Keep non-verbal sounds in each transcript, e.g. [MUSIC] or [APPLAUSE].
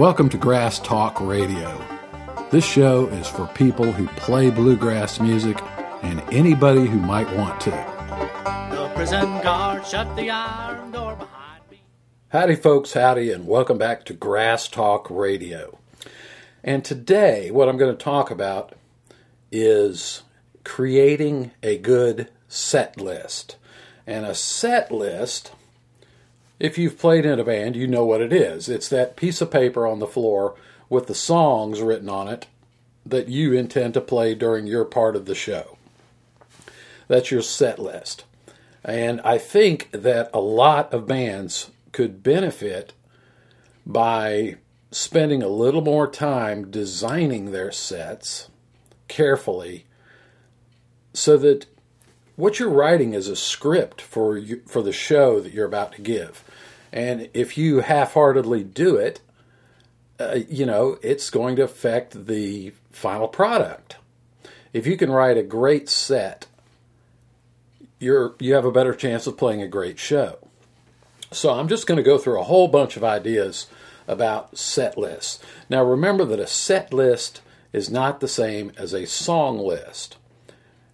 Welcome to Grass Talk Radio. This show is for people who play bluegrass music and anybody who might want to. The prison guard shut the iron door behind me. Howdy, folks, howdy, and welcome back to Grass Talk Radio. And today, what I'm going to talk about is creating a good set list. And a set list, if you've played in a band, you know what it is. It's that piece of paper on the floor with the songs written on it that you intend to play during your part of the show. That's your set list. And I think that a lot of bands could benefit by spending a little more time designing their sets carefully so that what you're writing is a script for you, for the show that you're about to give. And if you half-heartedly do it, uh, you know, it's going to affect the final product. If you can write a great set, you're you have a better chance of playing a great show. So I'm just going to go through a whole bunch of ideas about set lists. Now remember that a set list is not the same as a song list.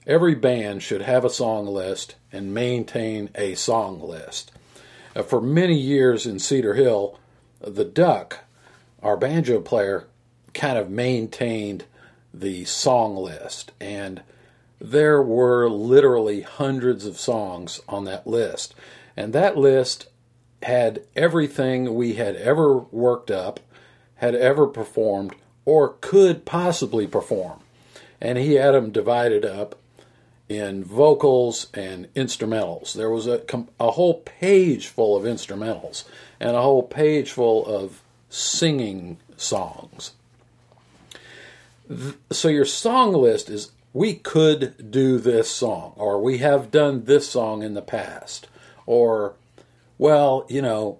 Every band should have a song list and maintain a song list. Uh, for many years in Cedar Hill, the Duck, our banjo player, kind of maintained the song list. And there were literally hundreds of songs on that list. And that list had everything we had ever worked up, had ever performed, or could possibly perform. And he had them divided up in vocals and instrumentals. There was a, a whole page full of instrumentals and a whole page full of singing songs. So your song list is we could do this song, or we have done this song in the past, or well, you know,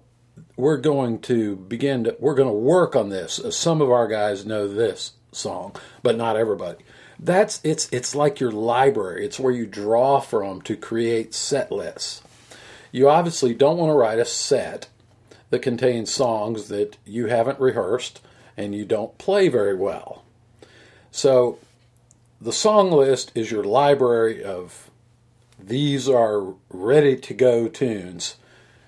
we're going to begin to we're going to work on this. Some of our guys know this song, but not everybody. That's it's it's like your library. It's where you draw from to create set lists. You obviously don't want to write a set that contains songs that you haven't rehearsed and you don't play very well. So the song list is your library of these are ready to go tunes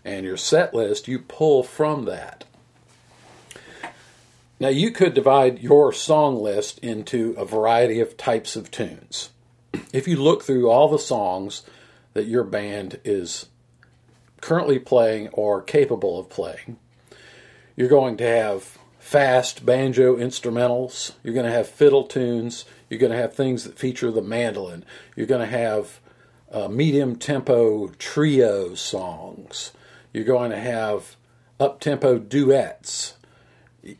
and your set list you pull from that. Now, you could divide your song list into a variety of types of tunes. If you look through all the songs that your band is currently playing or capable of playing, you're going to have fast banjo instrumentals, you're going to have fiddle tunes, you're going to have things that feature the mandolin, you're going to have uh, medium tempo trio songs, you're going to have up tempo duets.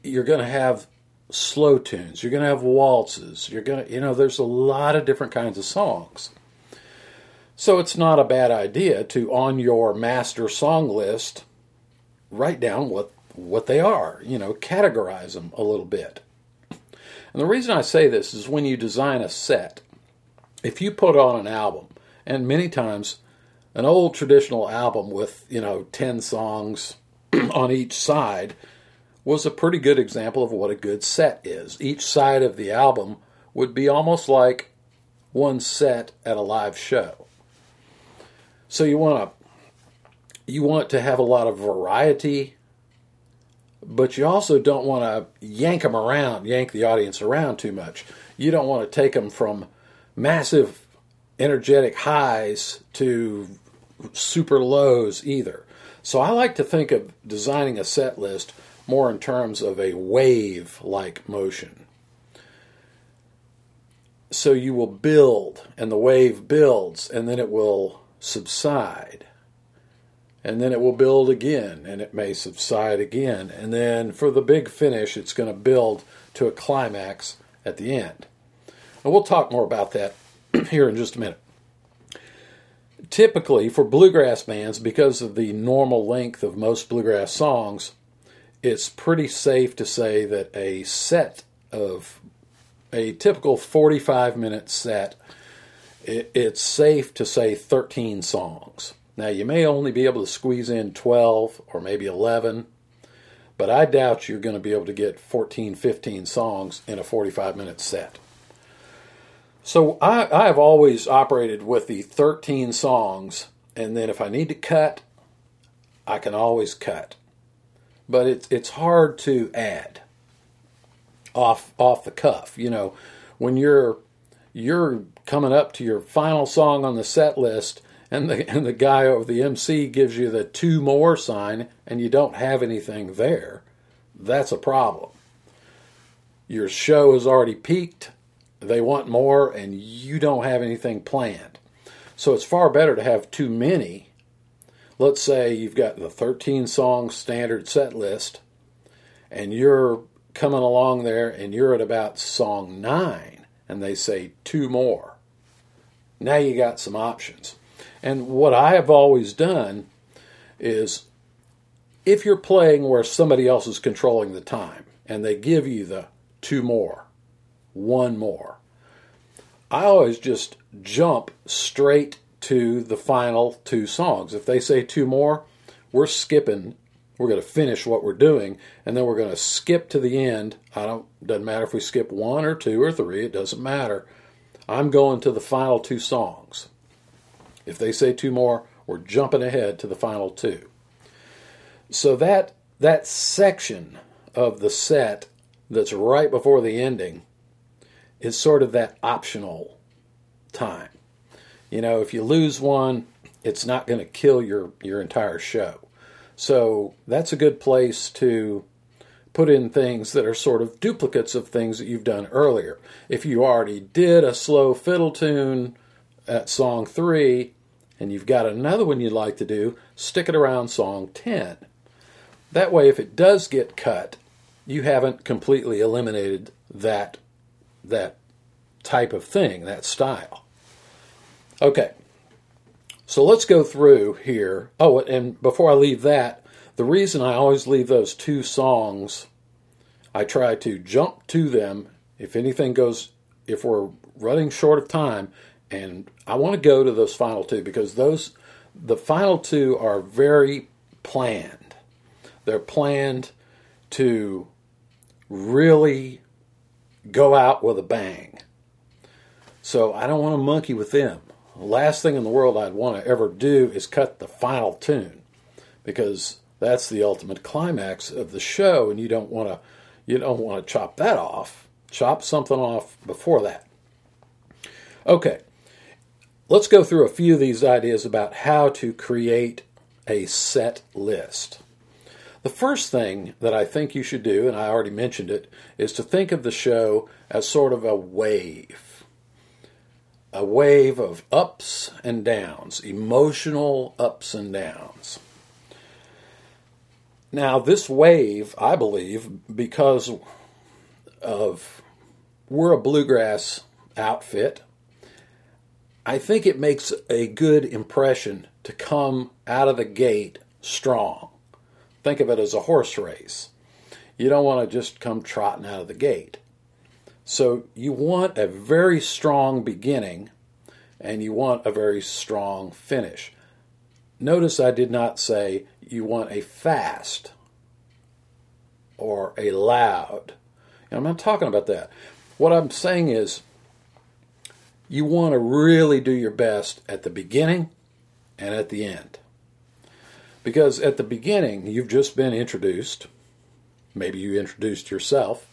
You're going to have slow tunes. You're going to have waltzes. You're going to, you know, there's a lot of different kinds of songs. So it's not a bad idea to, on your master song list, write down what, what they are, you know, categorize them a little bit. And the reason I say this is when you design a set, if you put on an album, and many times an old traditional album with, you know, 10 songs [CLEARS THROAT] on each side was a pretty good example of what a good set is. Each side of the album would be almost like one set at a live show. So you want to you want to have a lot of variety, but you also don't want to yank them around, yank the audience around too much. You don't want to take them from massive energetic highs to super lows either. So I like to think of designing a set list more in terms of a wave like motion. So you will build, and the wave builds, and then it will subside. And then it will build again, and it may subside again. And then for the big finish, it's going to build to a climax at the end. And we'll talk more about that [CLEARS THROAT] here in just a minute. Typically, for bluegrass bands, because of the normal length of most bluegrass songs, it's pretty safe to say that a set of a typical 45 minute set, it, it's safe to say 13 songs. Now, you may only be able to squeeze in 12 or maybe 11, but I doubt you're going to be able to get 14, 15 songs in a 45 minute set. So I, I have always operated with the 13 songs, and then if I need to cut, I can always cut. But it's it's hard to add off off the cuff. You know, when you're you're coming up to your final song on the set list and the and the guy over the MC gives you the two more sign and you don't have anything there, that's a problem. Your show is already peaked, they want more and you don't have anything planned. So it's far better to have too many. Let's say you've got the 13 song standard set list and you're coming along there and you're at about song 9 and they say two more. Now you got some options. And what I have always done is if you're playing where somebody else is controlling the time and they give you the two more, one more, I always just jump straight to the final two songs. If they say two more, we're skipping. We're going to finish what we're doing, and then we're going to skip to the end. I don't. Doesn't matter if we skip one or two or three. It doesn't matter. I'm going to the final two songs. If they say two more, we're jumping ahead to the final two. So that that section of the set that's right before the ending is sort of that optional time. You know, if you lose one, it's not going to kill your your entire show. So that's a good place to put in things that are sort of duplicates of things that you've done earlier. If you already did a slow fiddle tune at song 3 and you've got another one you'd like to do, stick it around song 10. That way if it does get cut, you haven't completely eliminated that that type of thing, that style. Okay. So let's go through here. Oh, and before I leave that, the reason I always leave those two songs, I try to jump to them if anything goes, if we're running short of time, and I want to go to those final two because those, the final two are very planned. They're planned to really go out with a bang. So I don't want to monkey with them. Last thing in the world I'd want to ever do is cut the final tune because that's the ultimate climax of the show and you don't want to you don't want to chop that off. Chop something off before that. Okay. Let's go through a few of these ideas about how to create a set list. The first thing that I think you should do, and I already mentioned it, is to think of the show as sort of a wave. A wave of ups and downs, emotional ups and downs. Now, this wave, I believe, because of we're a bluegrass outfit, I think it makes a good impression to come out of the gate strong. Think of it as a horse race. You don't want to just come trotting out of the gate. So you want a very strong beginning and you want a very strong finish. Notice I did not say you want a fast or a loud. I'm not talking about that. What I'm saying is you want to really do your best at the beginning and at the end. Because at the beginning, you've just been introduced. Maybe you introduced yourself.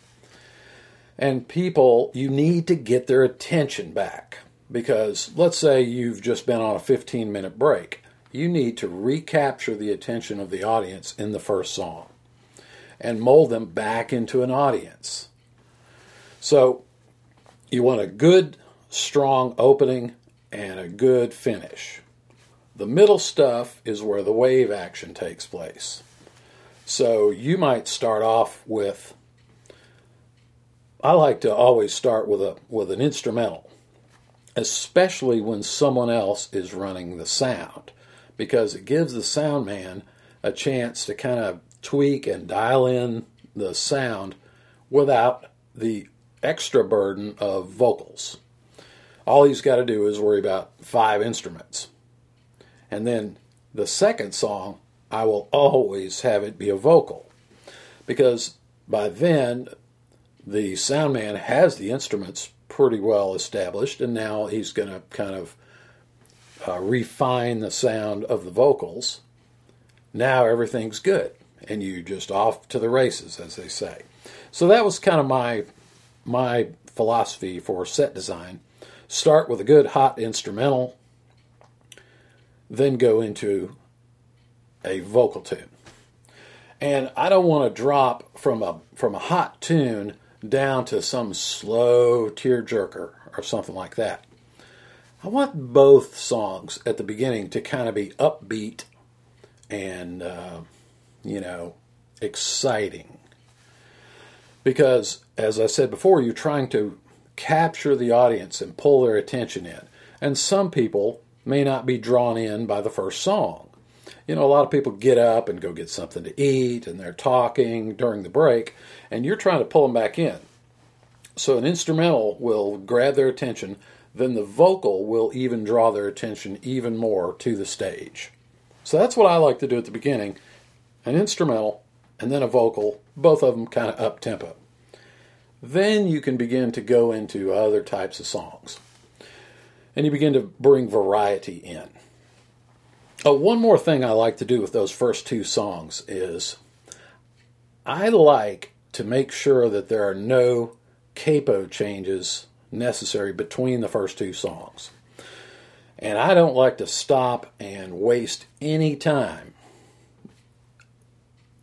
And people, you need to get their attention back. Because let's say you've just been on a 15 minute break. You need to recapture the attention of the audience in the first song and mold them back into an audience. So you want a good, strong opening and a good finish. The middle stuff is where the wave action takes place. So you might start off with I like to always start with a with an instrumental, especially when someone else is running the sound because it gives the sound man a chance to kind of tweak and dial in the sound without the extra burden of vocals. All he's got to do is worry about five instruments. And then the second song, I will always have it be a vocal. because by then the sound man has the instruments pretty well established, and now he's going to kind of uh, refine the sound of the vocals. Now everything's good, and you just off to the races, as they say. So that was kind of my my philosophy for set design. Start with a good hot instrumental, then go into a vocal tune. And I don't want to drop from a from a hot tune down to some slow tearjerker or something like that. I want both songs at the beginning to kind of be upbeat and, uh, you know, exciting. Because, as I said before, you're trying to capture the audience and pull their attention in. And some people may not be drawn in by the first song. You know, a lot of people get up and go get something to eat and they're talking during the break, and you're trying to pull them back in. So, an instrumental will grab their attention, then the vocal will even draw their attention even more to the stage. So, that's what I like to do at the beginning an instrumental and then a vocal, both of them kind of up tempo. Then you can begin to go into other types of songs. And you begin to bring variety in. Oh, one more thing I like to do with those first two songs is I like to make sure that there are no capo changes necessary between the first two songs. And I don't like to stop and waste any time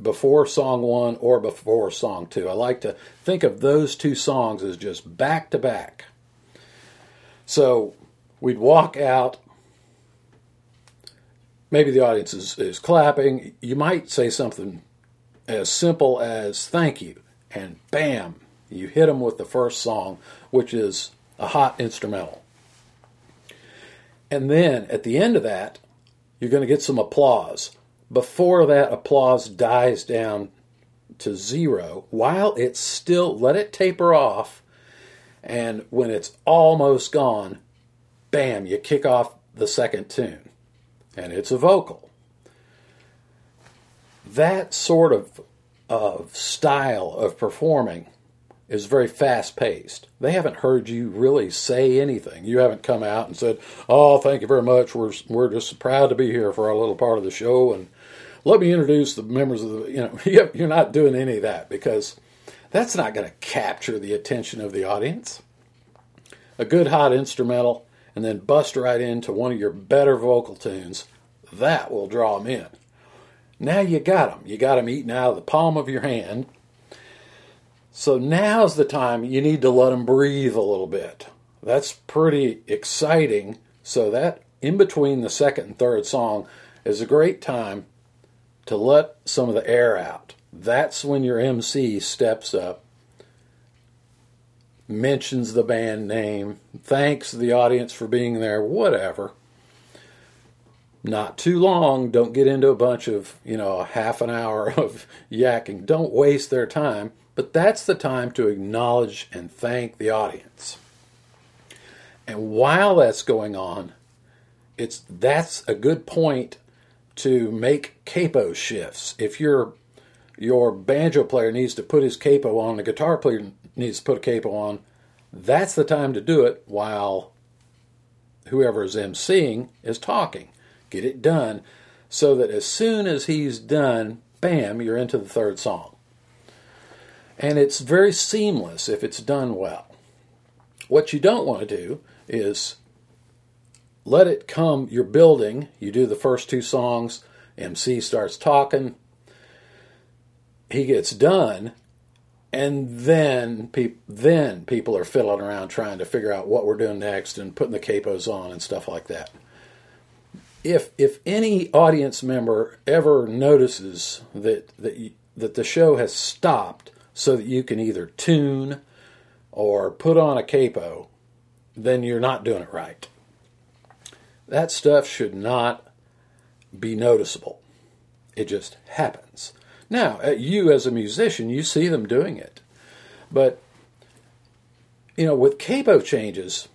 before song one or before song two. I like to think of those two songs as just back to back. So we'd walk out. Maybe the audience is, is clapping. You might say something as simple as thank you, and bam, you hit them with the first song, which is a hot instrumental. And then at the end of that, you're going to get some applause. Before that applause dies down to zero, while it's still, let it taper off. And when it's almost gone, bam, you kick off the second tune. And it's a vocal. That sort of, of style of performing is very fast paced. They haven't heard you really say anything. You haven't come out and said, "Oh, thank you very much. We're we're just proud to be here for our little part of the show." And let me introduce the members of the. You know, [LAUGHS] you're not doing any of that because that's not going to capture the attention of the audience. A good hot instrumental, and then bust right into one of your better vocal tunes. That will draw them in. Now you got them. You got them eating out of the palm of your hand so now's the time you need to let them breathe a little bit. That's pretty exciting. So that in between the second and third song is a great time to let some of the air out. That's when your MC steps up, mentions the band name, thanks the audience for being there, whatever. Not too long. Don't get into a bunch of, you know, a half an hour [LAUGHS] of yakking. Don't waste their time but that's the time to acknowledge and thank the audience. And while that's going on, it's that's a good point to make capo shifts. If your your banjo player needs to put his capo on, the guitar player needs to put a capo on, that's the time to do it while whoever is emceeing is talking. Get it done so that as soon as he's done, bam, you're into the third song. And it's very seamless if it's done well. What you don't want to do is let it come, you're building, you do the first two songs, MC starts talking, he gets done, and then then people are fiddling around trying to figure out what we're doing next and putting the capos on and stuff like that. If if any audience member ever notices that that you, that the show has stopped so that you can either tune or put on a capo, then you're not doing it right. That stuff should not be noticeable. It just happens. Now, you as a musician, you see them doing it. But, you know, with capo changes,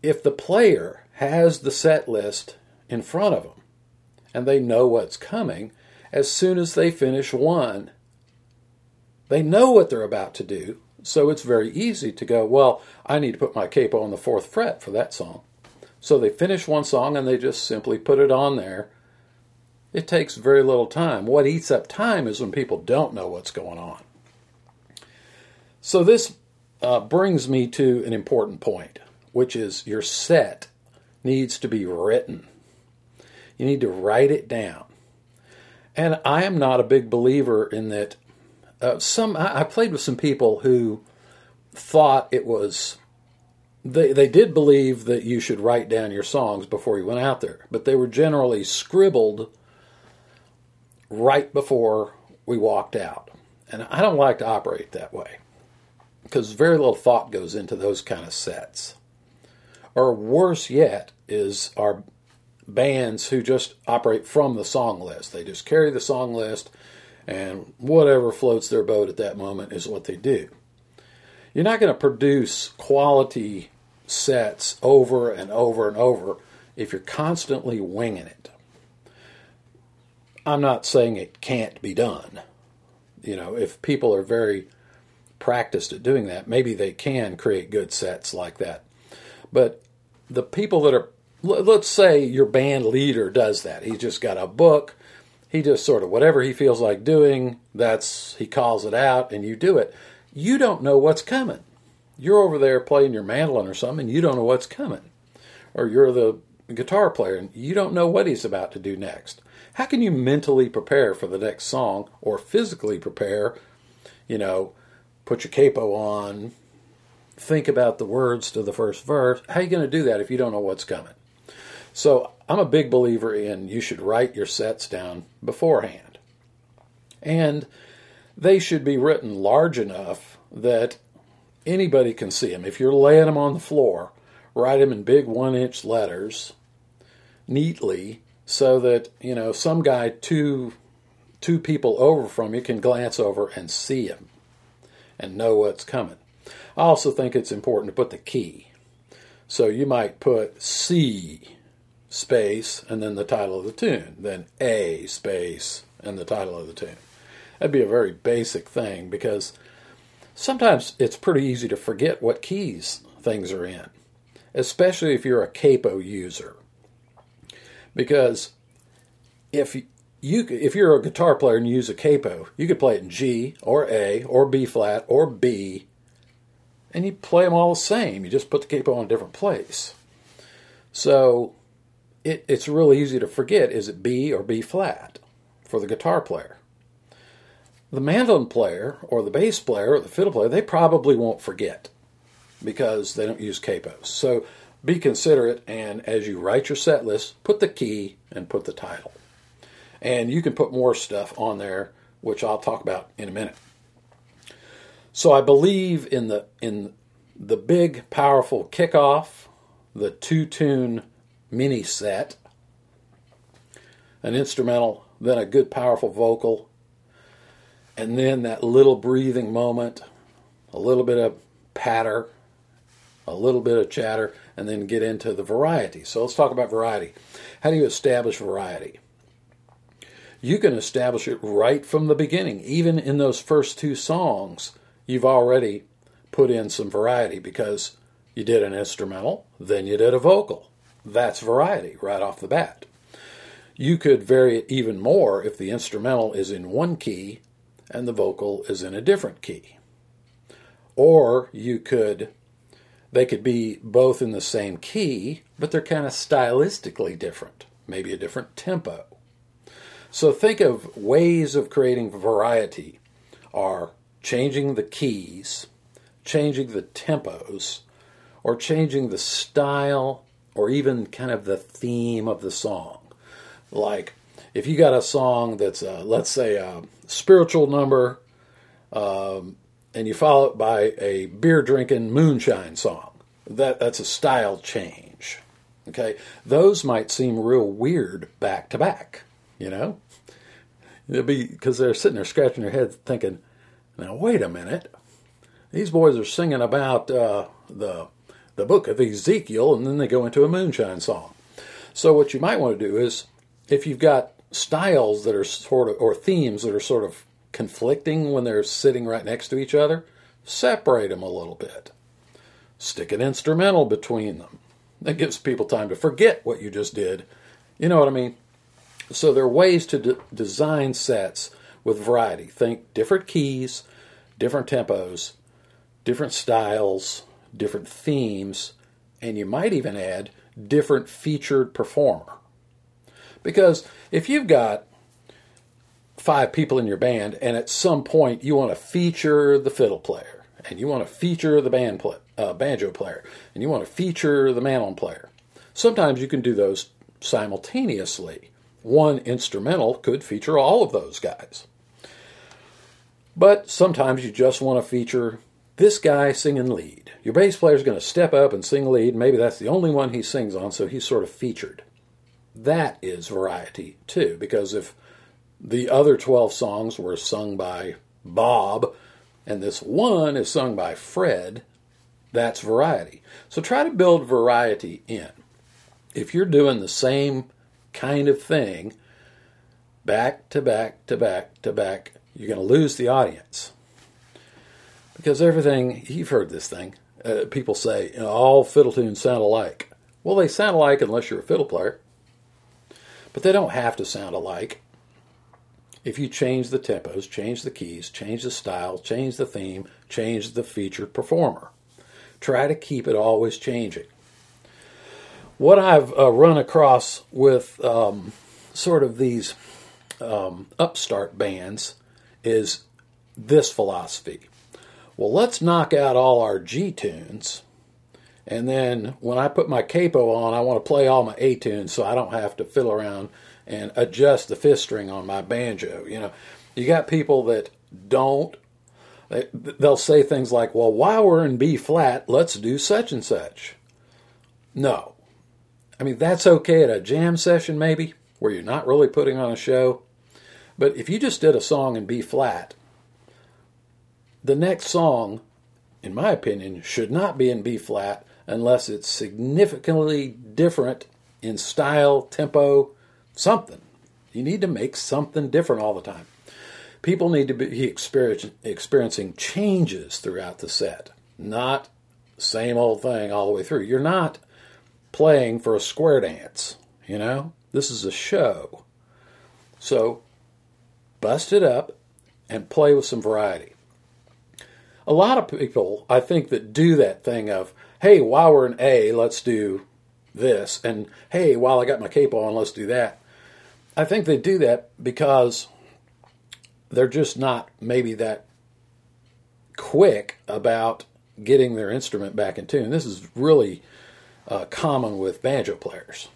if the player has the set list in front of them and they know what's coming, as soon as they finish one, they know what they're about to do, so it's very easy to go, well, I need to put my capo on the fourth fret for that song. So they finish one song and they just simply put it on there. It takes very little time. What eats up time is when people don't know what's going on. So this uh, brings me to an important point, which is your set needs to be written. You need to write it down. And I am not a big believer in that. Uh, some I, I played with some people who thought it was they they did believe that you should write down your songs before you went out there, but they were generally scribbled right before we walked out. And I don't like to operate that way because very little thought goes into those kind of sets. Or worse yet is our bands who just operate from the song list. They just carry the song list and whatever floats their boat at that moment is what they do. You're not going to produce quality sets over and over and over if you're constantly winging it. I'm not saying it can't be done. You know, if people are very practiced at doing that, maybe they can create good sets like that. But the people that are, let's say your band leader does that. He's just got a book. He just sort of whatever he feels like doing, that's he calls it out and you do it. You don't know what's coming. You're over there playing your mandolin or something and you don't know what's coming. Or you're the guitar player and you don't know what he's about to do next. How can you mentally prepare for the next song or physically prepare, you know, put your capo on, think about the words to the first verse. How are you going to do that if you don't know what's coming? So I'm a big believer in you should write your sets down beforehand. And they should be written large enough that anybody can see them. If you're laying them on the floor, write them in big one inch letters neatly so that, you know, some guy two two people over from you can glance over and see him and know what's coming. I also think it's important to put the key. So you might put C space and then the title of the tune, then A space and the title of the tune. That'd be a very basic thing because sometimes it's pretty easy to forget what keys things are in, especially if you're a capo user. Because if you if you're a guitar player and you use a capo, you could play it in G or A or B flat or B, and you play them all the same. You just put the capo in a different place. So it, it's really easy to forget is it B or B flat for the guitar player. The mandolin player or the bass player or the fiddle player, they probably won't forget because they don't use capos. So be considerate and as you write your set list, put the key and put the title and you can put more stuff on there, which I'll talk about in a minute. So I believe in the in the big powerful kickoff, the two tune mini set, an instrumental, then a good powerful vocal, and then that little breathing moment, a little bit of patter, a little bit of chatter, and then get into the variety. So let's talk about variety. How do you establish variety? you can establish it right from the beginning. Even in those first two songs, you've already put in some variety because you did an instrumental, then you did a vocal. That's variety right off the bat. You could vary it even more if the instrumental is in one key and the vocal is in a different key. Or you could, they could be both in the same key, but they're kind of stylistically different, maybe a different tempo. So think of ways of creating variety are changing the keys, changing the tempos, or changing the style or even kind of the theme of the song. Like if you got a song that's, a, let's say, a spiritual number, um, and you follow it by a beer drinking moonshine song, that, that's a style change. Okay, those might seem real weird back to back, you know? It'll be because they're sitting there scratching their heads thinking, now wait a minute. These boys are singing about uh, the the book of Ezekiel, and then they go into a moonshine song. So what you might want to do is, if you've got styles that are sort of or themes that are sort of conflicting when they're sitting right next to each other, separate them a little bit. Stick an instrumental between them. That gives people time to forget what you just did. You know what I mean? So there are ways to de- design sets with variety. Think different keys, different tempos, different styles, different themes, and you might even add different featured performer. Because if you've got five people in your band and at some point you want to feature the fiddle player and you want to feature the band play, uh, banjo player and you want to feature the mandolin player, sometimes you can do those simultaneously. One instrumental could feature all of those guys. But sometimes you just want to feature this guy singing lead. Your bass player is going to step up and sing lead. Maybe that's the only one he sings on, so he's sort of featured. That is variety too, because if the other 12 songs were sung by Bob and this one is sung by Fred, that's variety. So try to build variety in. If you're doing the same kind of thing back to back to back to back, you're going to lose the audience because everything you've heard this thing. Uh, people say you know, all fiddle tunes sound alike. Well, they sound alike unless you're a fiddle player, but they don't have to sound alike. If you change the tempos, change the keys, change the style, change the theme, change the featured performer, try to keep it always changing. What I've uh, run across with um, sort of these um, upstart bands is this philosophy well, let's knock out all our G tunes. And then when I put my capo on, I want to play all my A tunes so I don't have to fiddle around and adjust the fifth string on my banjo. You know, you got people that don't, they, they'll say things like, well, while we're in B flat, let's do such and such. No. I mean, that's okay at a jam session, maybe, where you're not really putting on a show. But if you just did a song in B flat the next song, in my opinion, should not be in B flat unless it's significantly different in style, tempo, something. You need to make something different all the time. People need to be experiencing changes throughout the set, not same old thing all the way through. You're not playing for a square dance, you know? This is a show. So bust it up and play with some variety a lot of people, I think, that do that thing of, hey, while we're in A, let's do this, and hey, while I got my capo on, let's do that. I think they do that because they're just not maybe that quick about getting their instrument back in tune. This is really uh, common with banjo players.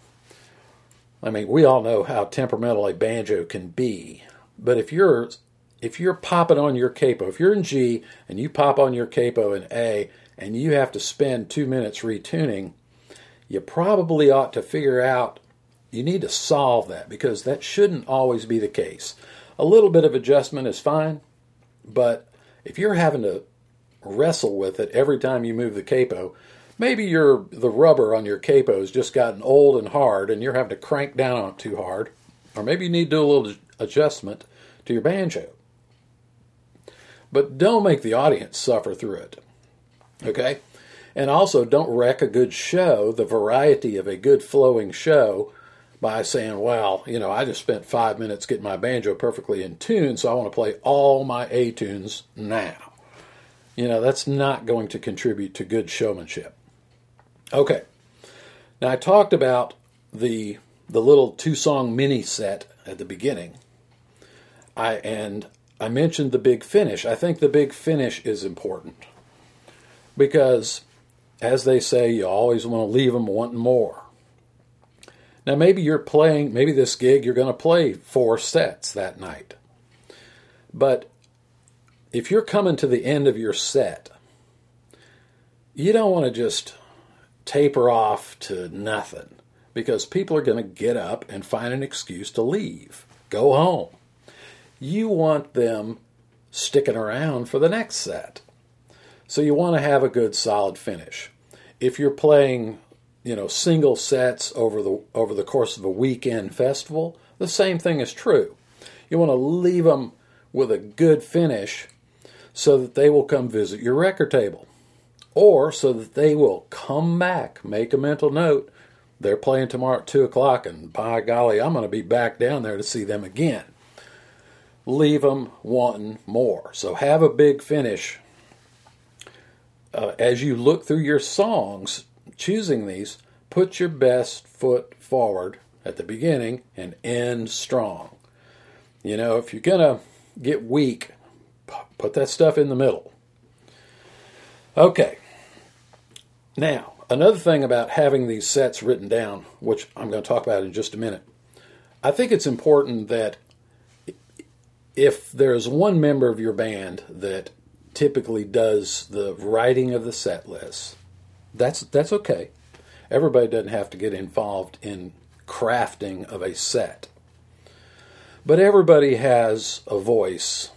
I mean, we all know how temperamental a banjo can be, but if you're if you're popping on your capo, if you're in G and you pop on your capo in A and you have to spend two minutes retuning, you probably ought to figure out you need to solve that because that shouldn't always be the case. A little bit of adjustment is fine, but if you're having to wrestle with it every time you move the capo, maybe your the rubber on your capo has just gotten old and hard and you're having to crank down on it too hard, or maybe you need to do a little adjustment to your banjo. But don't make the audience suffer through it. Okay? And also, don't wreck a good show, the variety of a good flowing show, by saying, well, you know, I just spent five minutes getting my banjo perfectly in tune, so I want to play all my A tunes now. You know, that's not going to contribute to good showmanship. Okay. Now, I talked about the the little two song mini set at the beginning. I and I mentioned the big finish. I think the big finish is important because, as they say, you always want to leave them wanting more. Now, maybe you're playing, maybe this gig you're going to play four sets that night. But if you're coming to the end of your set, you don't want to just taper off to nothing because people are going to get up and find an excuse to leave, go home you want them sticking around for the next set. So you want to have a good solid finish. If you're playing, you know, single sets over the over the course of a weekend festival, the same thing is true. You want to leave them with a good finish so that they will come visit your record table or so that they will come back. Make a mental note. They're playing tomorrow at 2 o'clock, and by golly, I'm going to be back down there to see them again. Leave them wanting more. So have a big finish. Uh, as you look through your songs, choosing these, put your best foot forward at the beginning and end strong. You know, if you're going to get weak, put that stuff in the middle. Okay. Now, another thing about having these sets written down, which I'm going to talk about in just a minute, I think it's important that if there's one member of your band that typically does the writing of the set list, that's that's okay. Everybody doesn't have to get involved in crafting of a set. But everybody has a voice,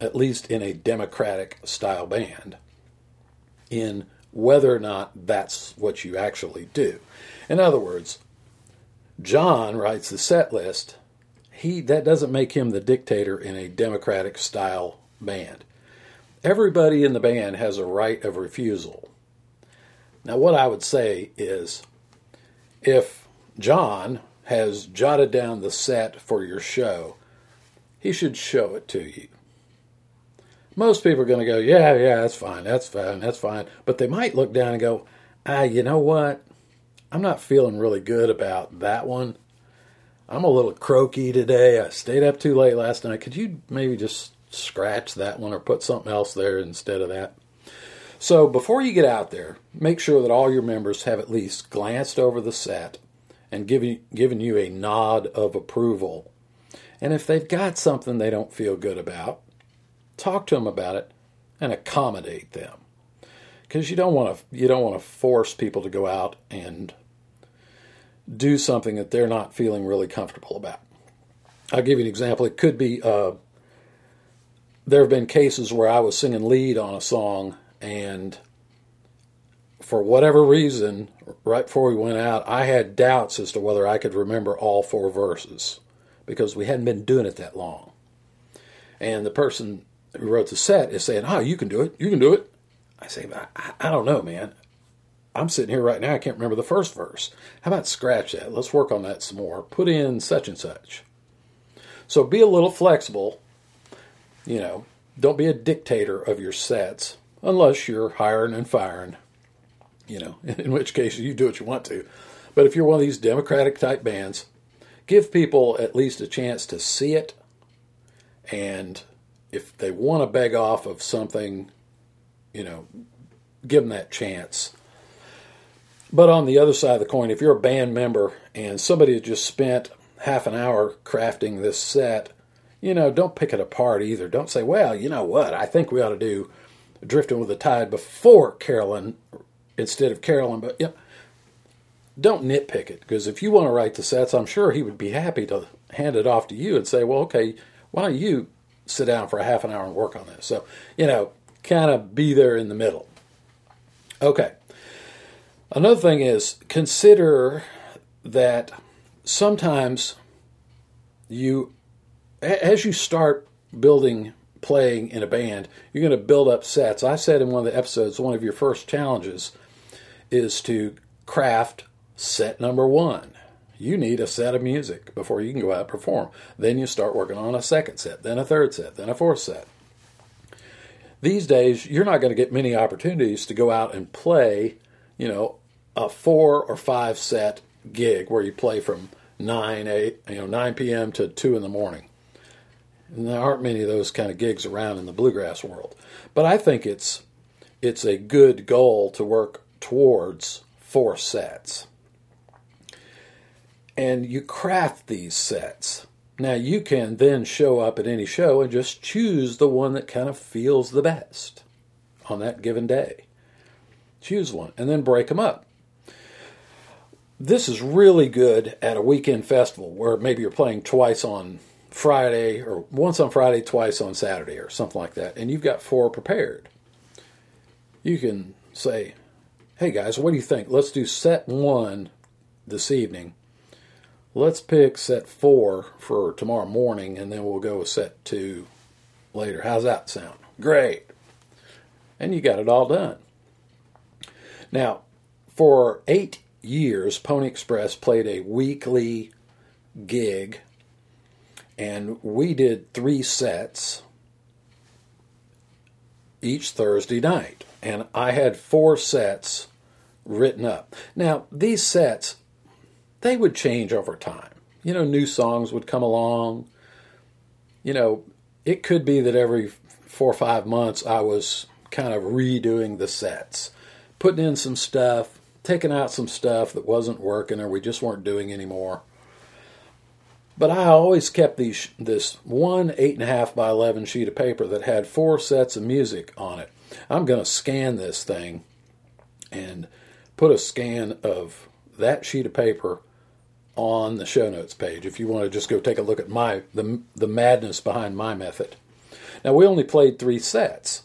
at least in a democratic style band, in whether or not that's what you actually do. In other words, John writes the set list. He that doesn't make him the dictator in a democratic style band. Everybody in the band has a right of refusal. Now, what I would say is if John has jotted down the set for your show, he should show it to you. Most people are going to go, yeah, yeah, that's fine, that's fine, that's fine. But they might look down and go, ah, you know what? I'm not feeling really good about that one. I'm a little croaky today. I stayed up too late last night. Could you maybe just scratch that one or put something else there instead of that? So before you get out there, make sure that all your members have at least glanced over the set and given, given you a nod of approval. And if they've got something they don't feel good about, talk to them about it and accommodate them. Because you don't want to you don't want to force people to go out and do something that they're not feeling really comfortable about. I'll give you an example. It could be uh, there have been cases where I was singing lead on a song and for whatever reason, right before we went out, I had doubts as to whether I could remember all four verses because we hadn't been doing it that long. And the person who wrote the set is saying, "Oh, you can do it. You can do it." I say, I, I don't know, man. I'm sitting here right now. I can't remember the first verse. How about scratch that? Let's work on that some more. Put in such and such. So be a little flexible. You know, don't be a dictator of your sets unless you're hiring and firing, you know, [LAUGHS] in which case you do what you want to. But if you're one of these democratic type bands, give people at least a chance to see it. And if they want to beg off of something, you know, give them that chance. But on the other side of the coin, if you're a band member and somebody has just spent half an hour crafting this set, you know, don't pick it apart either. Don't say, well, you know what, I think we ought to do drifting with the tide before Carolyn instead of Carolyn. But know, don't nitpick it because if you want to write the sets, I'm sure he would be happy to hand it off to you and say, well, okay, why don't you sit down for a half an hour and work on this? So, you know, kind of be there in the middle. Okay. Another thing is consider that sometimes you, as you start building playing in a band, you're going to build up sets. I said in one of the episodes, one of your first challenges is to craft set number one. You need a set of music before you can go out and perform. Then you start working on a second set, then a third set, then a fourth set. These days, you're not going to get many opportunities to go out and play, you know, a four or five set gig where you play from 9 8 you know 9 p.m. to 2 in the morning and there aren't many of those kind of gigs around in the bluegrass world. But I think it's it's a good goal to work towards four sets. And you craft these sets. Now you can then show up at any show and just choose the one that kind of feels the best on that given day. Choose one and then break them up. This is really good at a weekend festival where maybe you're playing twice on Friday or once on Friday, twice on Saturday or something like that, and you've got four prepared. You can say, hey guys, what do you think? Let's do set one this evening. Let's pick set four for tomorrow morning, and then we'll go with set two later. How's that sound? Great. And you got it all done. Now, for eight years, Pony Express played a weekly gig, and we did three sets each Thursday night. And I had four sets written up. Now, these sets, they would change over time. You know, new songs would come along. You know, it could be that every four or five months I was kind of redoing the sets, putting in some stuff, taking out some stuff that wasn't working or we just weren't doing anymore. But I always kept these this one eight and a half by eleven sheet of paper that had four sets of music on it. I'm going to scan this thing and put a scan of that sheet of paper on the show notes page if you want to just go take a look at my the the madness behind my method. Now we only played 3 sets.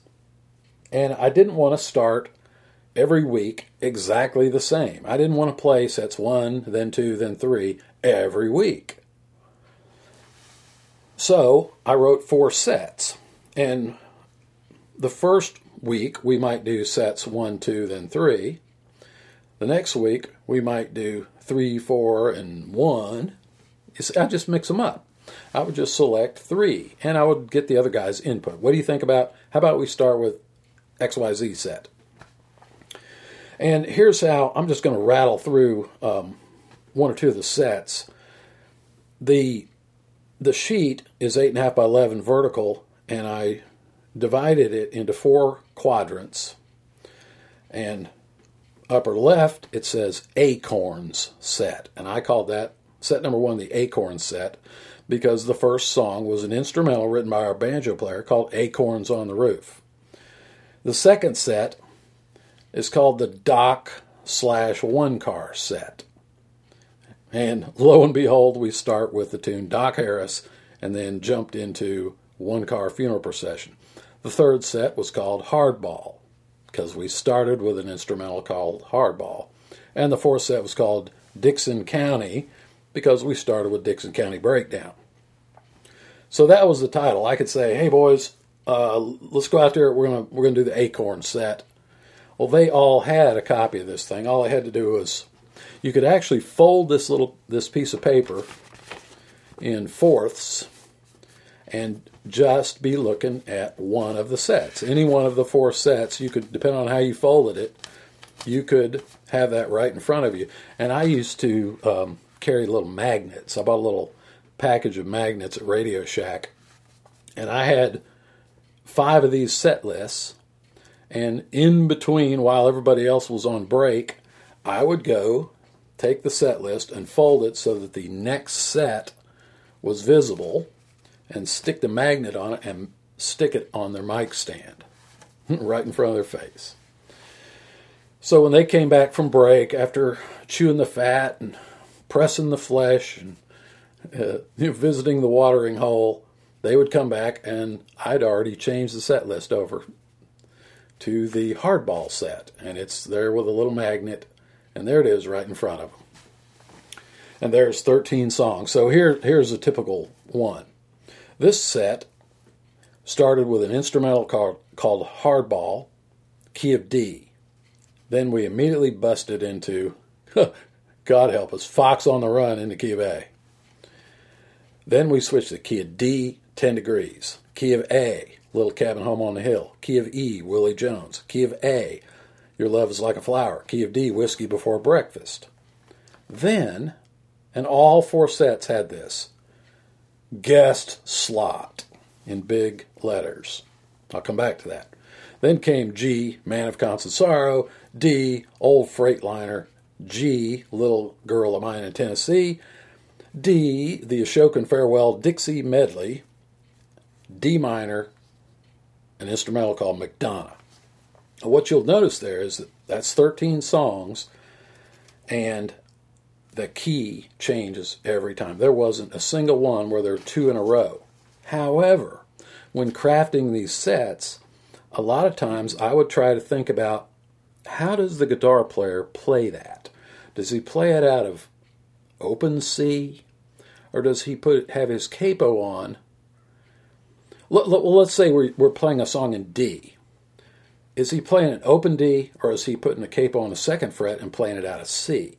And I didn't want to start every week exactly the same. I didn't want to play sets 1, then 2, then 3 every week. So, I wrote 4 sets. And the first week we might do sets 1, 2, then 3. The next week we might do three, four, and one. I just mix them up. I would just select three, and I would get the other guy's input. What do you think about? How about we start with XYZ set? And here's how I'm just going to rattle through um, one or two of the sets. The the sheet is eight and a half by eleven vertical, and I divided it into four quadrants. And upper left, it says Acorns set. And I called that set number one the Acorn set because the first song was an instrumental written by our banjo player called Acorns on the Roof. The second set is called the Doc slash One Car set. And lo and behold, we start with the tune Doc Harris and then jumped into One Car Funeral Procession. The third set was called Hardball because we started with an instrumental called Hardball. And the fourth set was called Dixon County because we started with Dixon County Breakdown. So that was the title. I could say, "Hey boys, uh, let's go out there. We're gonna we're gonna do the Acorn set." Well, they all had a copy of this thing. All I had to do was, you could actually fold this little this piece of paper in fourths, and just be looking at one of the sets. Any one of the four sets, you could, depending on how you folded it, you could have that right in front of you. And I used to um, carry little magnets. I bought a little package of magnets at Radio Shack, and I had five of these set lists. And in between, while everybody else was on break, I would go take the set list and fold it so that the next set was visible and stick the magnet on it and stick it on their mic stand [LAUGHS] right in front of their face. So when they came back from break after chewing the fat and pressing the flesh and uh, [LAUGHS] visiting the watering hole, they would come back and I'd already changed the set list over to the hardball set, and it's there with a little magnet, and there it is right in front of them. And there's 13 songs. So here, here's a typical one. This set started with an instrumental called, called Hardball, key of D. Then we immediately busted into, God help us, Fox on the Run in the key of A. Then we switched to key of D, 10 degrees. Key of A, Little Cabin Home on the Hill. Key of E, Willie Jones. Key of A, Your Love is Like a Flower. Key of D, Whiskey Before Breakfast. Then, and all four sets had this guest slot in big letters. I'll come back to that. Then came G, Man of Constant Sorrow, D, Old Freightliner, G, Little Girl of Mine in Tennessee, D, the Ashokan Farewell Dixie Medley, D minor, an instrumental called McDonough. What you'll notice there is that that's 13 songs, and the key changes every time. There wasn't a single one where there are two in a row. However, when crafting these sets, a lot of times I would try to think about how does the guitar player play that? Does he play it out of open C? Or does he put have his capo on let, let's say we're playing a song in D. Is he playing an open D or is he putting a capo on the second fret and playing it out of C?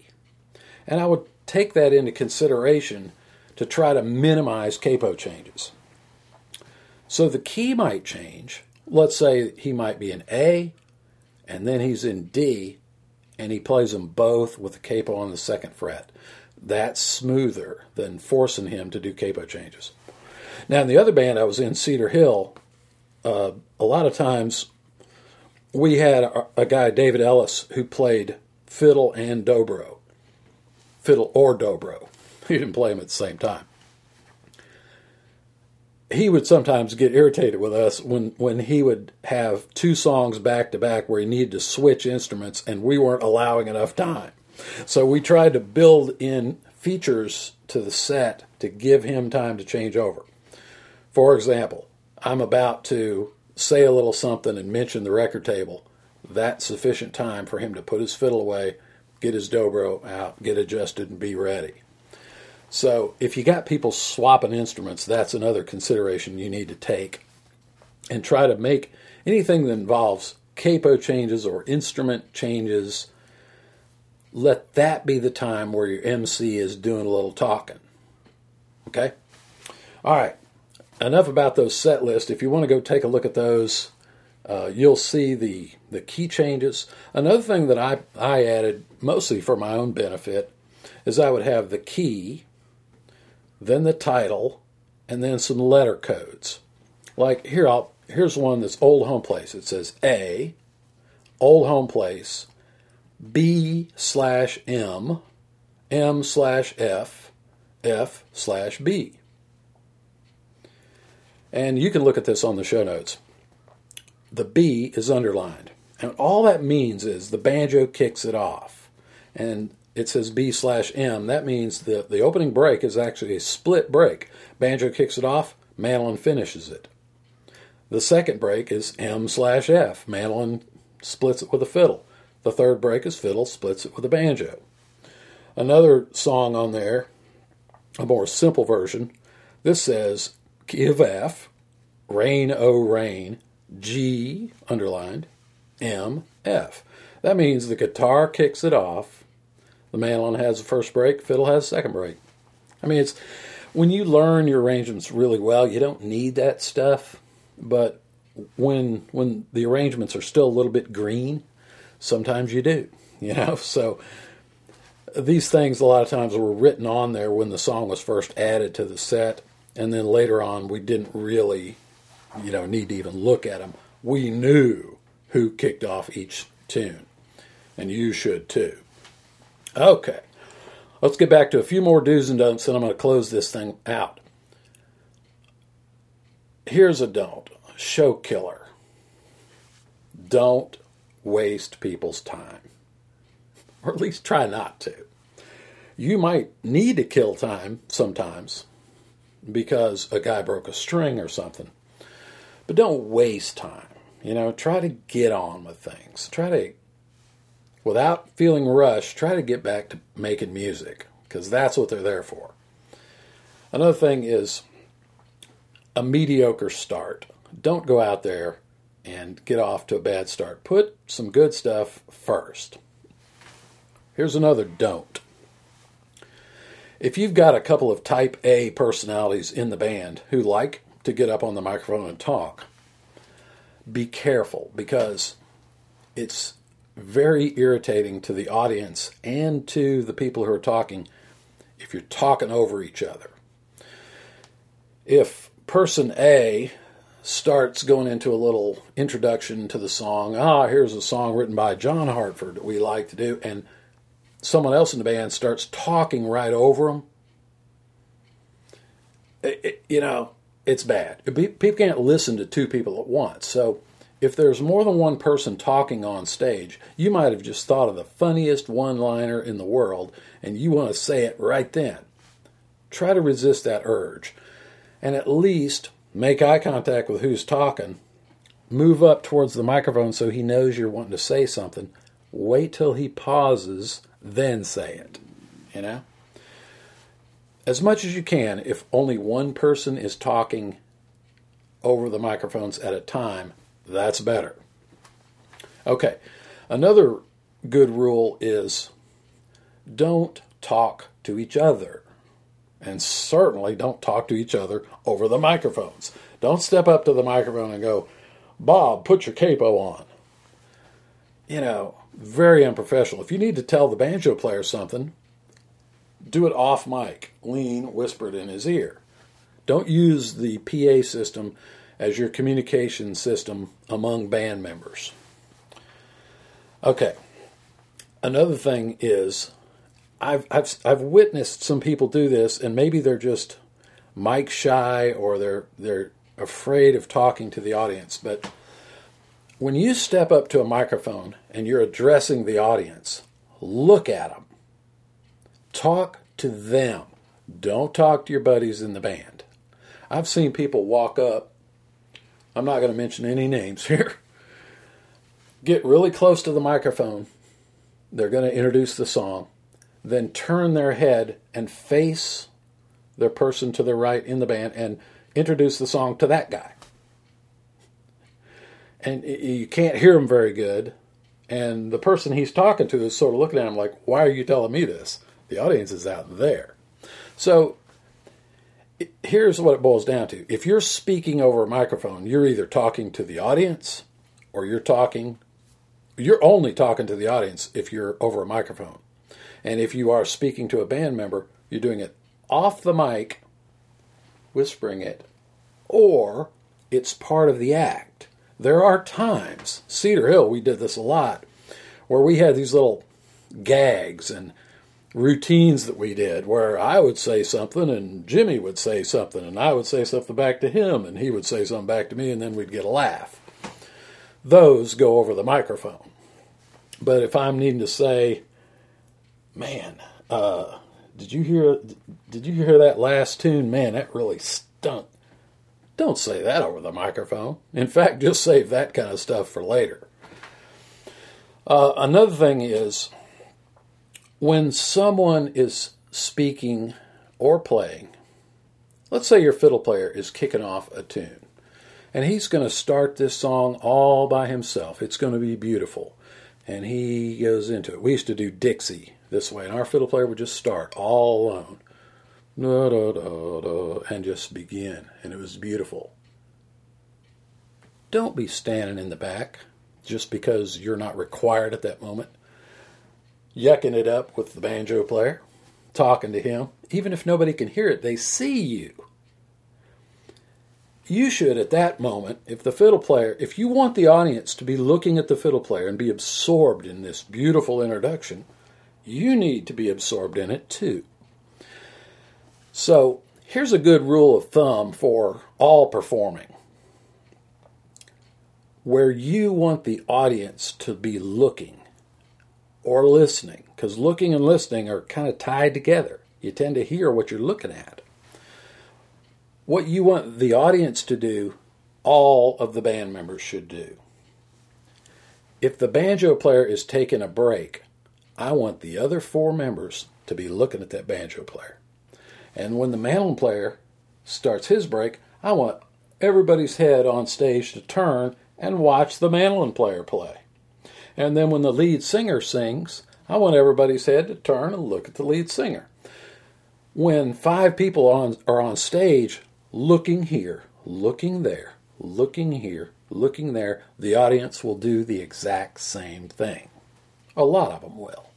And I would take that into consideration to try to minimize capo changes. So the key might change. Let's say he might be in A and then he's in D and he plays them both with the capo on the second fret. That's smoother than forcing him to do capo changes. Now, in the other band I was in, Cedar Hill, uh, a lot of times we had a, a, guy, David Ellis, who played fiddle and dobro. Fiddle or dobro. [LAUGHS] He didn't play them at the same time. He would sometimes get irritated with us when, when he would have two songs back to back where he needed to switch instruments and we weren't allowing enough time. So we tried to build in features to the set to give him time to change over. For example, I'm about to say a little something and mention the record table. That's sufficient time for him to put his fiddle away, get his dobro out, get adjusted, and be ready. So if you got people swapping instruments, that's another consideration you need to take. And try to make anything that involves capo changes or instrument changes, let that be the time where your MC is doing a little talking. Okay? All right enough about those set lists. If you want to go take a look at those, uh, you'll see the, the key changes. Another thing that I, I added, mostly for my own benefit, is I would have the key, then the title, and then some letter codes. Like here, I'll, here's one that's Old Home Place. It says A, Old Home Place, B slash M, M slash F, F slash B. And you can look at this on the show notes. The B is underlined. And all that means is the banjo kicks it off. And it says B slash M. That means that the opening break is actually a split break. Banjo kicks it off, mandolin finishes it. The second break is M slash F. Mandolin splits it with a fiddle. The third break is fiddle splits it with a banjo. Another song on there, a more simple version, this says give F, rain O rain, G underlined, M F. That means the guitar kicks it off, the mandolin has the first break, fiddle has the second break. I mean, it's when you learn your arrangements really well, you don't need that stuff. But when when the arrangements are still a little bit green, sometimes you do. [LAUGHS] You know, so these things a lot of times were written on there when the song was first added to the set and then later on we didn't really, you know, need to even look at them. We knew who kicked off each tune, and you should too. Okay, let's get back to a few more do's and don'ts, and I'm going to close this thing out. Here's a don't show killer. Don't waste people's time, or at least try not to. You might need to kill time sometimes because a guy broke a string or something. But don't waste time. You know, try to get on with things. Try to, without feeling rushed, try to get back to making music because that's what they're there for. Another thing is a mediocre start. Don't go out there and get off to a bad start. Put some good stuff first. Here's another don't if you've got a couple of type A personalities in the band who like to get up on the microphone and talk, be careful because it's very irritating to the audience and to the people who are talking if you're talking over each other. If person A starts going into a little introduction to the song, ah, here's a song written by John Hartford that we like to do, and someone else in the band starts talking right over them, it, it, you know, it's bad. People can't listen to two people at once. So if there's more than one person talking on stage, you might have just thought of the funniest one liner in the world and you want to say it right then. Try to resist that urge and at least make eye contact with who's talking. Move up towards the microphone so he knows you're wanting to say something. Wait till he pauses then say it. You know? As much as you can, if only one person is talking over the microphones at a time, that's better. Okay, another good rule is don't talk to each other. And certainly don't talk to each other over the microphones. Don't step up to the microphone and go, Bob, put your capo on. You know, very unprofessional. If you need to tell the banjo player something, do it off mic, lean, whispered in his ear. Don't use the PA system as your communication system among band members. Okay. Another thing is I've I've I've witnessed some people do this and maybe they're just mic shy or they're they're afraid of talking to the audience, but when you step up to a microphone and you're addressing the audience, look at them. Talk to them. Don't talk to your buddies in the band. I've seen people walk up, I'm not going to mention any names [LAUGHS] here, get really close to the microphone. They're going to introduce the song, then turn their head and face their person to the right in the band and introduce the song to that guy. And you can't hear him very good. And the person he's talking to is sort of looking at him like, Why are you telling me this? The audience is out there. So here's what it boils down to if you're speaking over a microphone, you're either talking to the audience or you're talking, you're only talking to the audience if you're over a microphone. And if you are speaking to a band member, you're doing it off the mic, whispering it, or it's part of the act. There are times, Cedar Hill, we did this a lot, where we had these little gags and routines that we did where I would say something and Jimmy would say something and I would say something back to him and he would say something back to me and then we'd get a laugh. Those go over the microphone. But if I'm needing to say, man, uh, did you hear did you hear that last tune? Man, that really stunk. Don't say that over the microphone. In fact, just save that kind of stuff for later. Uh, another thing is when someone is speaking or playing, let's say your fiddle player is kicking off a tune and he's going to start this song all by himself. It's going to be beautiful. And he goes into it. We used to do Dixie this way, and our fiddle player would just start all alone. And just begin. And it was beautiful. Don't be standing in the back just because you're not required at that moment yucking it up with the banjo player, talking to him. Even if nobody can hear it, they see you. You should, at that moment, if the fiddle player, if you want the audience to be looking at the fiddle player and be absorbed in this beautiful introduction, you need to be absorbed in it too. So, here's a good rule of thumb for all performing where you want the audience to be looking or listening, because looking and listening are kind of tied together. You tend to hear what you're looking at. What you want the audience to do, all of the band members should do. If the banjo player is taking a break, I want the other four members to be looking at that banjo player. And when the mandolin player starts his break, I want everybody's head on stage to turn and watch the mandolin player play. And then when the lead singer sings, I want everybody's head to turn and look at the lead singer. When five people on, are on stage looking here, looking there, looking here, looking there, the audience will do the exact same thing. A lot of them will.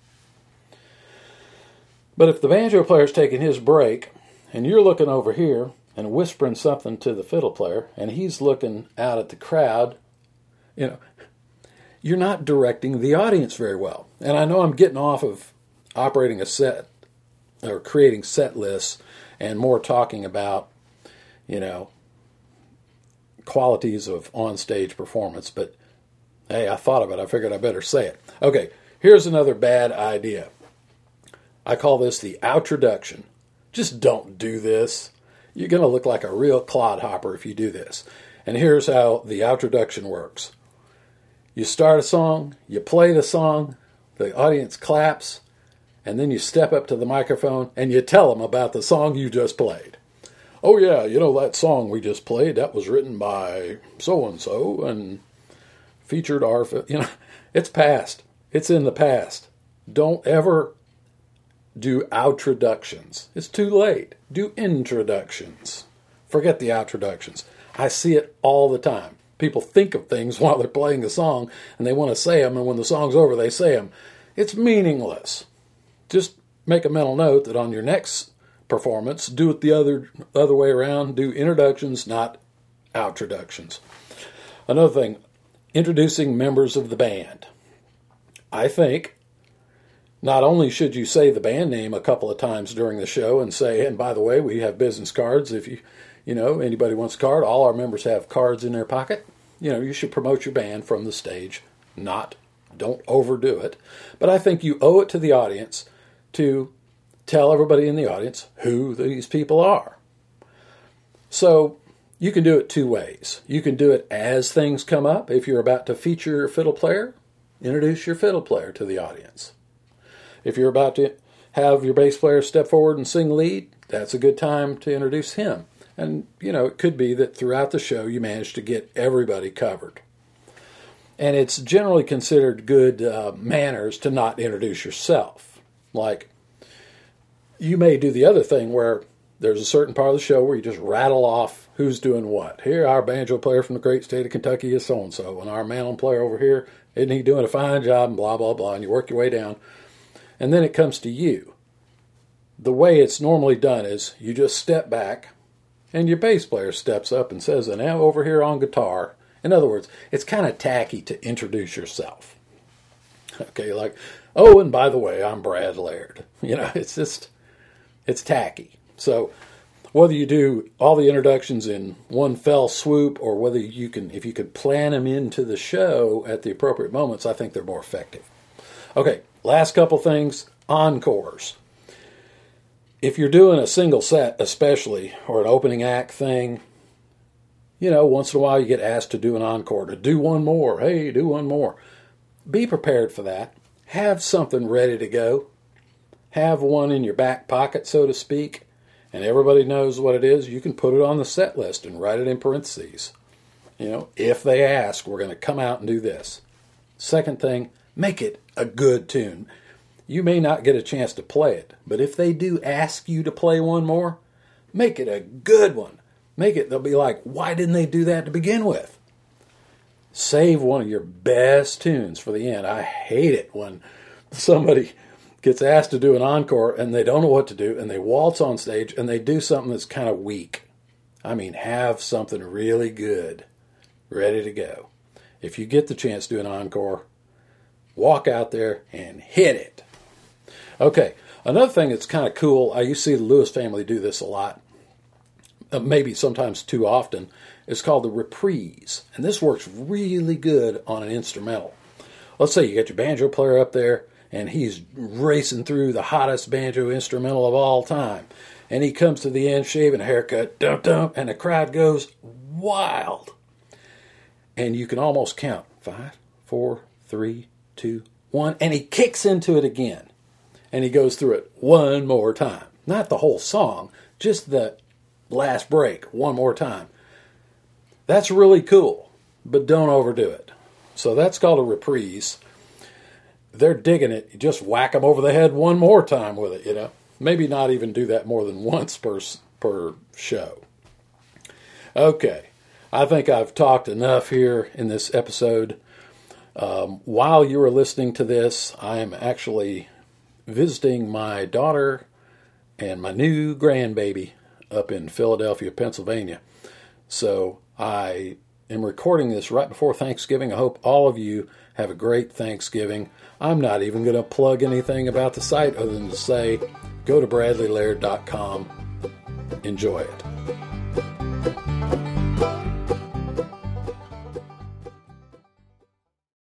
But if the banjo player's taking his break and you're looking over here and whispering something to the fiddle player and he's looking out at the crowd, you know, you're not directing the audience very well. And I know I'm getting off of operating a set or creating set lists and more talking about, you know, qualities of on-stage performance, but hey, I thought of it. I figured I better say it. Okay, here's another bad idea. I call this the outroduction. Just don't do this. You're going to look like a real clodhopper if you do this. And here's how the outroduction works. You start a song, you play the song, the audience claps, and then you step up to the microphone and you tell them about the song you just played. oh yeah, you know that song we just played that was written by so and so and featured our you know [LAUGHS] it's past. It's in the past. Don't ever do outroductions. It's too late. Do introductions. Forget the outroductions. I see it all the time. People think of things [LAUGHS] while they're playing a song and they want to say them, and when the song's over, they say them. It's meaningless. Just make a mental note that on your next performance, do it the other other way around. Do introductions, not outroductions. Another thing, introducing members of the band. I think not only should you say the band name a couple of times during the show and say, and by the way, we have business cards. If you, you know, anybody wants a card, all our members have cards in their pocket. You know, you should promote your band from the stage, not, don't overdo it. But I think you owe it to the audience to tell everybody in the audience who these people are. So you can do it two ways. You can do it as things come up. If you're about to feature your fiddle player, introduce your fiddle player to the audience. If you're about to have your bass player step forward and sing lead, that's a good time to introduce him. And, you know, it could be that throughout the show you manage to get everybody covered. And it's generally considered good uh, manners to not introduce yourself. Like, you may do the other thing where there's a certain part of the show where you just rattle off who's doing what. Here, our banjo player from the great state of Kentucky is so and so, and our mandolin player over here, isn't he doing a fine job, and blah, blah, blah. And you work your way down. And then it comes to you. The way it's normally done is you just step back, and your bass player steps up and says, and now over here on guitar. In other words, it's kind of tacky to introduce yourself. Okay, like, oh, and by the way, I'm Brad Laird. [LAUGHS] You know, it's just, it's tacky. So whether you do all the introductions in one fell swoop or whether you can if you could plan them into the show at the appropriate moments i think they're more effective okay last couple things encores. If you're doing a single set especially or an opening act thing you know once in a while you get asked to do an encore to do one more. Hey do one more. Be prepared for that. Have something ready to go. Have one in your back pocket so to speak and everybody knows what it is, you can put it on the set list and write it in parentheses. You know, if they ask, we're going to come out and do this. Second thing, make it a good tune. You may not get a chance to play it, but if they do ask you to play one more, make it a good one. Make it, they'll be like, why didn't they do that to begin with? Save one of your best tunes for the end. I hate it when somebody gets asked to do an encore and they don't know what to do and they waltz on stage and they do something that's kind of weak. I mean, have something really good ready to go. If you get the chance to do an encore, walk out there and hit it. Okay, another thing that's kind of cool, I to see the Lewis family do this a lot, uh, maybe sometimes too often, is called the reprise. And this works really good on an instrumental. Let's say you got your banjo player up there and he's racing through the hottest banjo instrumental of all time. And he comes to the end, shaving a haircut, dump dump, and the crowd goes wild. And you can almost count five, four, three, two, one, and he kicks into it again. And he goes through it one more time. Not the whole song, just the last break one more time. That's really cool, but don't overdo it. So that's called a reprise they're digging it. You just whack them over the head one more time with it, you know. Maybe not even do that more than [LAUGHS] once per per show. Okay, I think I've talked enough here in this episode. Um, while you are listening to this, I am actually visiting my daughter and my new grandbaby up in Philadelphia, Pennsylvania. So I am recording this right before Thanksgiving. I hope all of you have a great Thanksgiving. I'm not even going to plug anything about the site other than to say go to bradleylaird.com. Enjoy it.